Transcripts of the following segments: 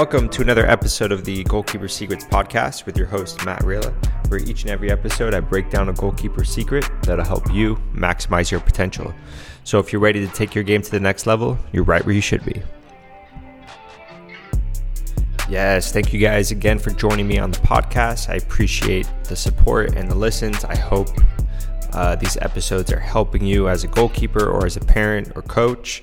welcome to another episode of the Goalkeeper Secrets podcast with your host, Matt Rela, where each and every episode I break down a goalkeeper secret that'll help you maximize your potential. So if you're ready to take your game to the next level, you're right where you should be. Yes, thank you guys again for joining me on the podcast. I appreciate the support and the listens. I hope uh, these episodes are helping you as a goalkeeper or as a parent or coach.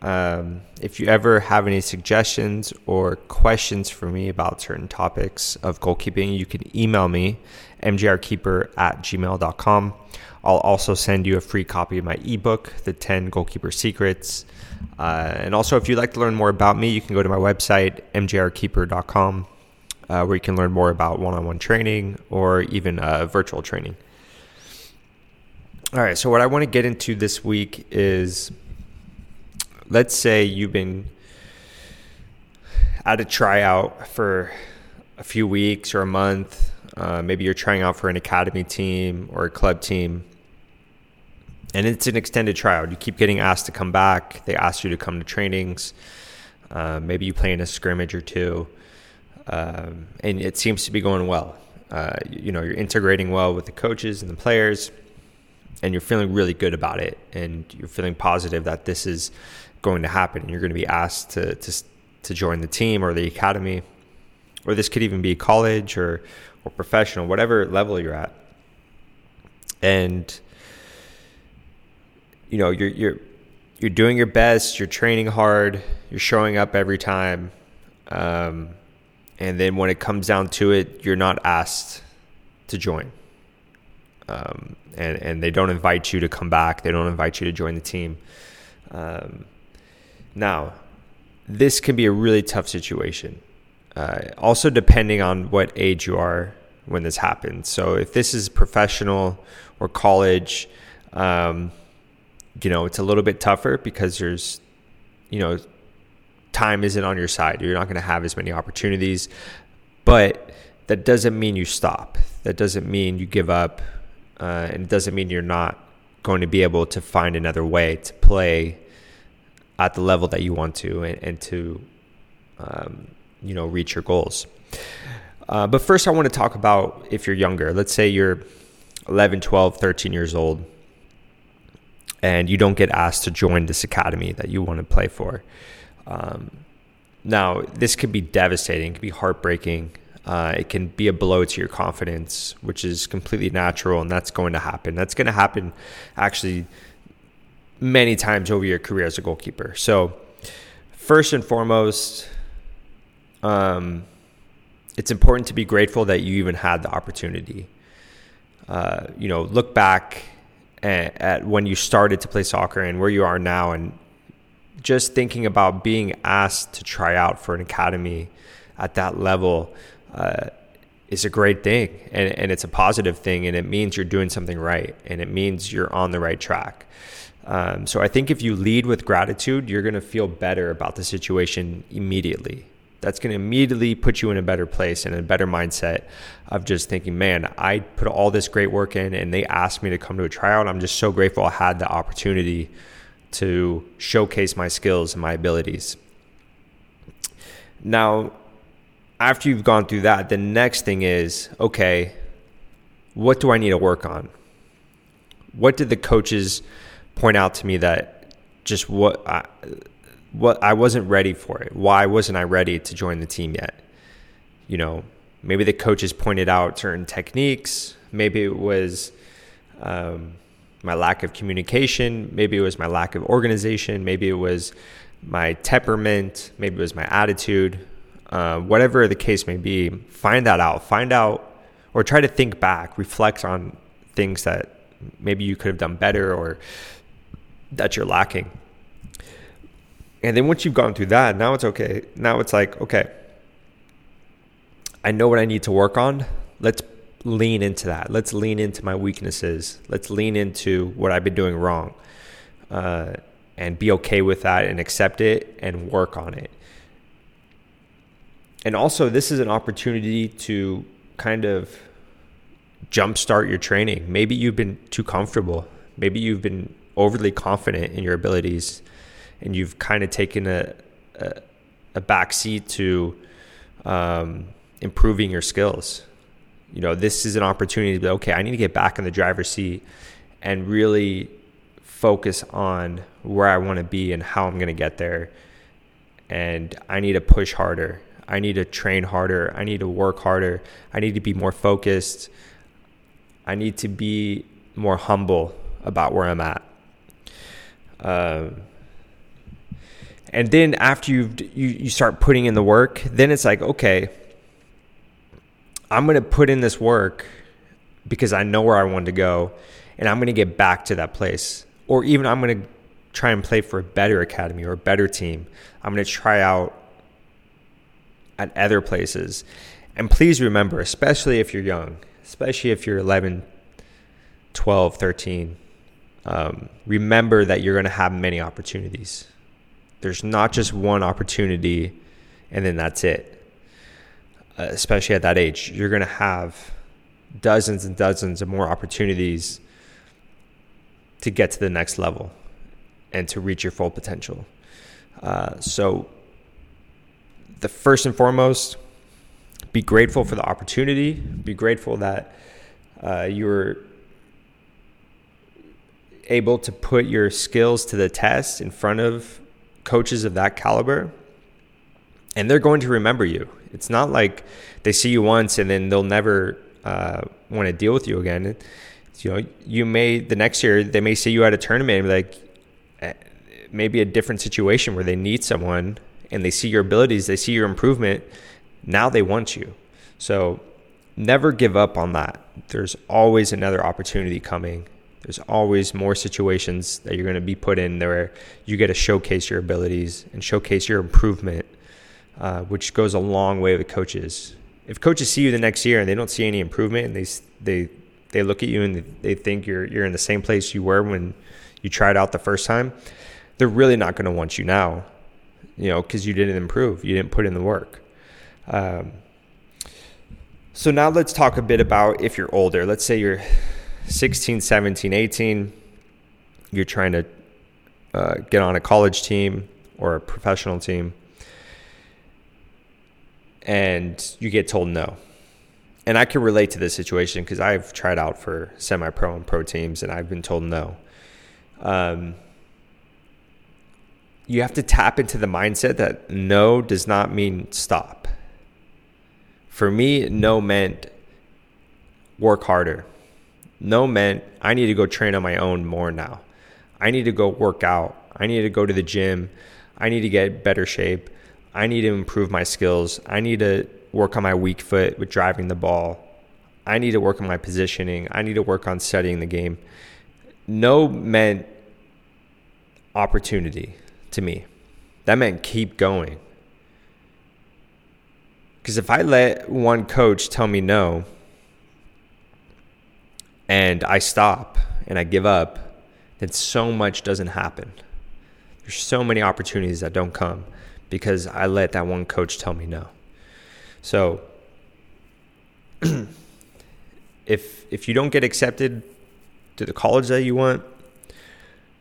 Um, if you ever have any suggestions or questions for me about certain topics of goalkeeping, you can email me, mjrkeeper at gmail.com. I'll also send you a free copy of my ebook, The 10 Goalkeeper Secrets. Uh, and also, if you'd like to learn more about me, you can go to my website, mjrkeeper.com, uh, where you can learn more about one on one training or even uh, virtual training. All right, so what I want to get into this week is let's say you've been at a tryout for a few weeks or a month. Uh, maybe you're trying out for an academy team or a club team, and it's an extended tryout. You keep getting asked to come back. They ask you to come to trainings. Uh, maybe you play in a scrimmage or two, um, and it seems to be going well. Uh, you know, you're integrating well with the coaches and the players, and you're feeling really good about it, and you're feeling positive that this is going to happen. And you're going to be asked to to to join the team or the academy, or this could even be college or or professional, whatever level you're at. And you know, you're you're you're doing your best, you're training hard, you're showing up every time. Um, and then when it comes down to it, you're not asked to join. Um, and, and they don't invite you to come back. They don't invite you to join the team. Um, now, this can be a really tough situation. Uh, also, depending on what age you are when this happens. So, if this is professional or college, um, you know, it's a little bit tougher because there's, you know, time isn't on your side. You're not going to have as many opportunities. But that doesn't mean you stop. That doesn't mean you give up. Uh, and it doesn't mean you're not going to be able to find another way to play at the level that you want to and, and to um, you know reach your goals. Uh, but first i want to talk about if you're younger. Let's say you're 11 12 13 years old and you don't get asked to join this academy that you want to play for. Um, now this could be devastating it could be heartbreaking uh, it can be a blow to your confidence which is completely natural and that's going to happen that's going to happen actually many times over your career as a goalkeeper. So, first and foremost, um, it's important to be grateful that you even had the opportunity. Uh, you know, look back at, at, when you started to play soccer and where you are now, and just thinking about being asked to try out for an academy at that level uh, is a great thing, and, and it's a positive thing, and it means you're doing something right, and it means you're on the right track. Um, so I think if you lead with gratitude, you're going to feel better about the situation immediately. That's going to immediately put you in a better place and a better mindset of just thinking, man, I put all this great work in and they asked me to come to a tryout. I'm just so grateful I had the opportunity to showcase my skills and my abilities. Now, after you've gone through that, the next thing is okay, what do I need to work on? What did the coaches point out to me that just what I, what I wasn't ready for it. Why wasn't I ready to join the team yet? You know, maybe the coaches pointed out certain techniques. Maybe it was um, my lack of communication. Maybe it was my lack of organization. Maybe it was my temperament. Maybe it was my attitude. Uh, whatever the case may be, find that out. Find out or try to think back, reflect on things that maybe you could have done better or that you're lacking. And then once you've gone through that, now it's okay. Now it's like, okay, I know what I need to work on. Let's lean into that. Let's lean into my weaknesses. Let's lean into what I've been doing wrong uh, and be okay with that and accept it and work on it. And also, this is an opportunity to kind of jumpstart your training. Maybe you've been too comfortable. Maybe you've been overly confident in your abilities and you've kind of taken a, a, a back seat to um, improving your skills. You know, this is an opportunity to be okay. I need to get back in the driver's seat and really focus on where I want to be and how I'm going to get there. And I need to push harder. I need to train harder. I need to work harder. I need to be more focused. I need to be more humble about where I'm at. Um, and then after you you you start putting in the work, then it's like okay, I'm gonna put in this work because I know where I want to go, and I'm gonna get back to that place, or even I'm gonna try and play for a better academy or a better team. I'm gonna try out at other places, and please remember, especially if you're young, especially if you're 11, 12, 13. Um, remember that you're going to have many opportunities there's not just one opportunity and then that's it. Uh, especially at that age, you're going to have dozens and dozens of more opportunities to get to the next level and to reach your full potential. Uh, so, the first and foremost, be grateful for the opportunity. Be grateful that uh, you were able to put your skills to the test in front of coaches of that caliber and they're going to remember you. It's not like they see you once and then they'll never uh, want to deal with you again. You know, you may the next year they may see you at a tournament and be like eh, maybe a different situation where they need someone and they see your abilities, they see your improvement. Now they want you. So never give up on that. There's always another opportunity coming there's always more situations that you're going to be put in where you get to showcase your abilities and showcase your improvement, uh, which goes a long way with coaches. If coaches see you the next year and they don't see any improvement, and they they they look at you and they think you're you're in the same place you were when you tried out the first time, they're really not going to want you now, you know, because you didn't improve, you didn't put in the work. Um, so now let's talk a bit about if you're older. Let's say you're 16, 17, 18, you're trying to uh, get on a college team or a professional team, and you get told no. And I can relate to this situation because I've tried out for semi pro and pro teams, and I've been told no. Um, you have to tap into the mindset that no does not mean stop. For me, no meant work harder no meant I need to go train on my own more now. I need to go work out. I need to go to the gym. I need to get better shape. I need to improve my skills. I need to work on my weak foot with driving the ball. I need to work on my positioning. I need to work on studying the game. No meant opportunity to me. That meant keep going. Because if I let one coach tell me no, and I stop and I give up, then so much doesn't happen. There's so many opportunities that don't come because I let that one coach tell me no. So if if you don't get accepted to the college that you want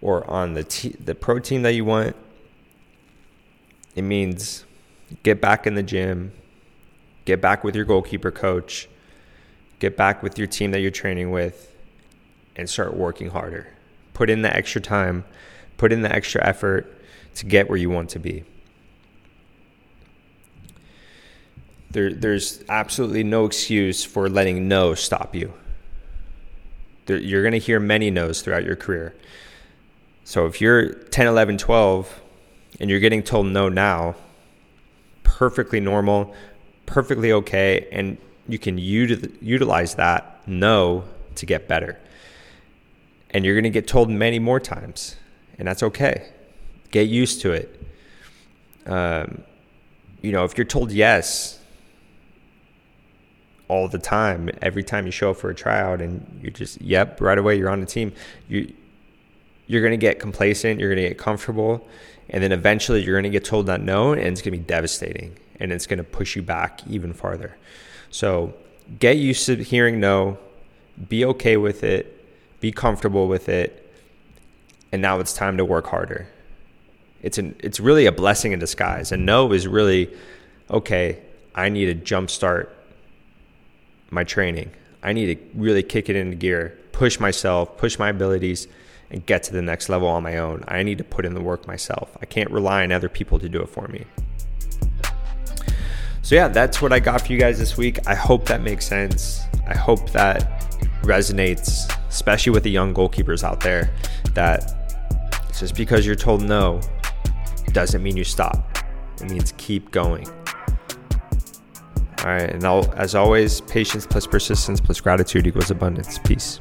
or on the te- the pro team that you want, it means get back in the gym, get back with your goalkeeper coach, get back with your team that you're training with and start working harder. Put in the extra time, put in the extra effort to get where you want to be. There, there's absolutely no excuse for letting no stop you. There, you're going to hear many no's throughout your career. So if you're 10, 11, 12, and you're getting told no now, perfectly normal, perfectly okay, and you can util- utilize that no to get better. And you're going to get told many more times, and that's okay. Get used to it. Um, you know, if you're told yes all the time, every time you show up for a tryout, and you're just yep right away you're on the team, you you're going to get complacent, you're going to get comfortable, and then eventually you're going to get told that no, and it's going to be devastating, and it's going to push you back even farther. So get used to hearing no, be okay with it, be comfortable with it, and now it's time to work harder. It's an it's really a blessing in disguise. And no is really okay, I need to jumpstart my training. I need to really kick it into gear, push myself, push my abilities, and get to the next level on my own. I need to put in the work myself. I can't rely on other people to do it for me. So, yeah, that's what I got for you guys this week. I hope that makes sense. I hope that resonates, especially with the young goalkeepers out there, that just because you're told no doesn't mean you stop. It means keep going. All right, and I'll, as always, patience plus persistence plus gratitude equals abundance. Peace.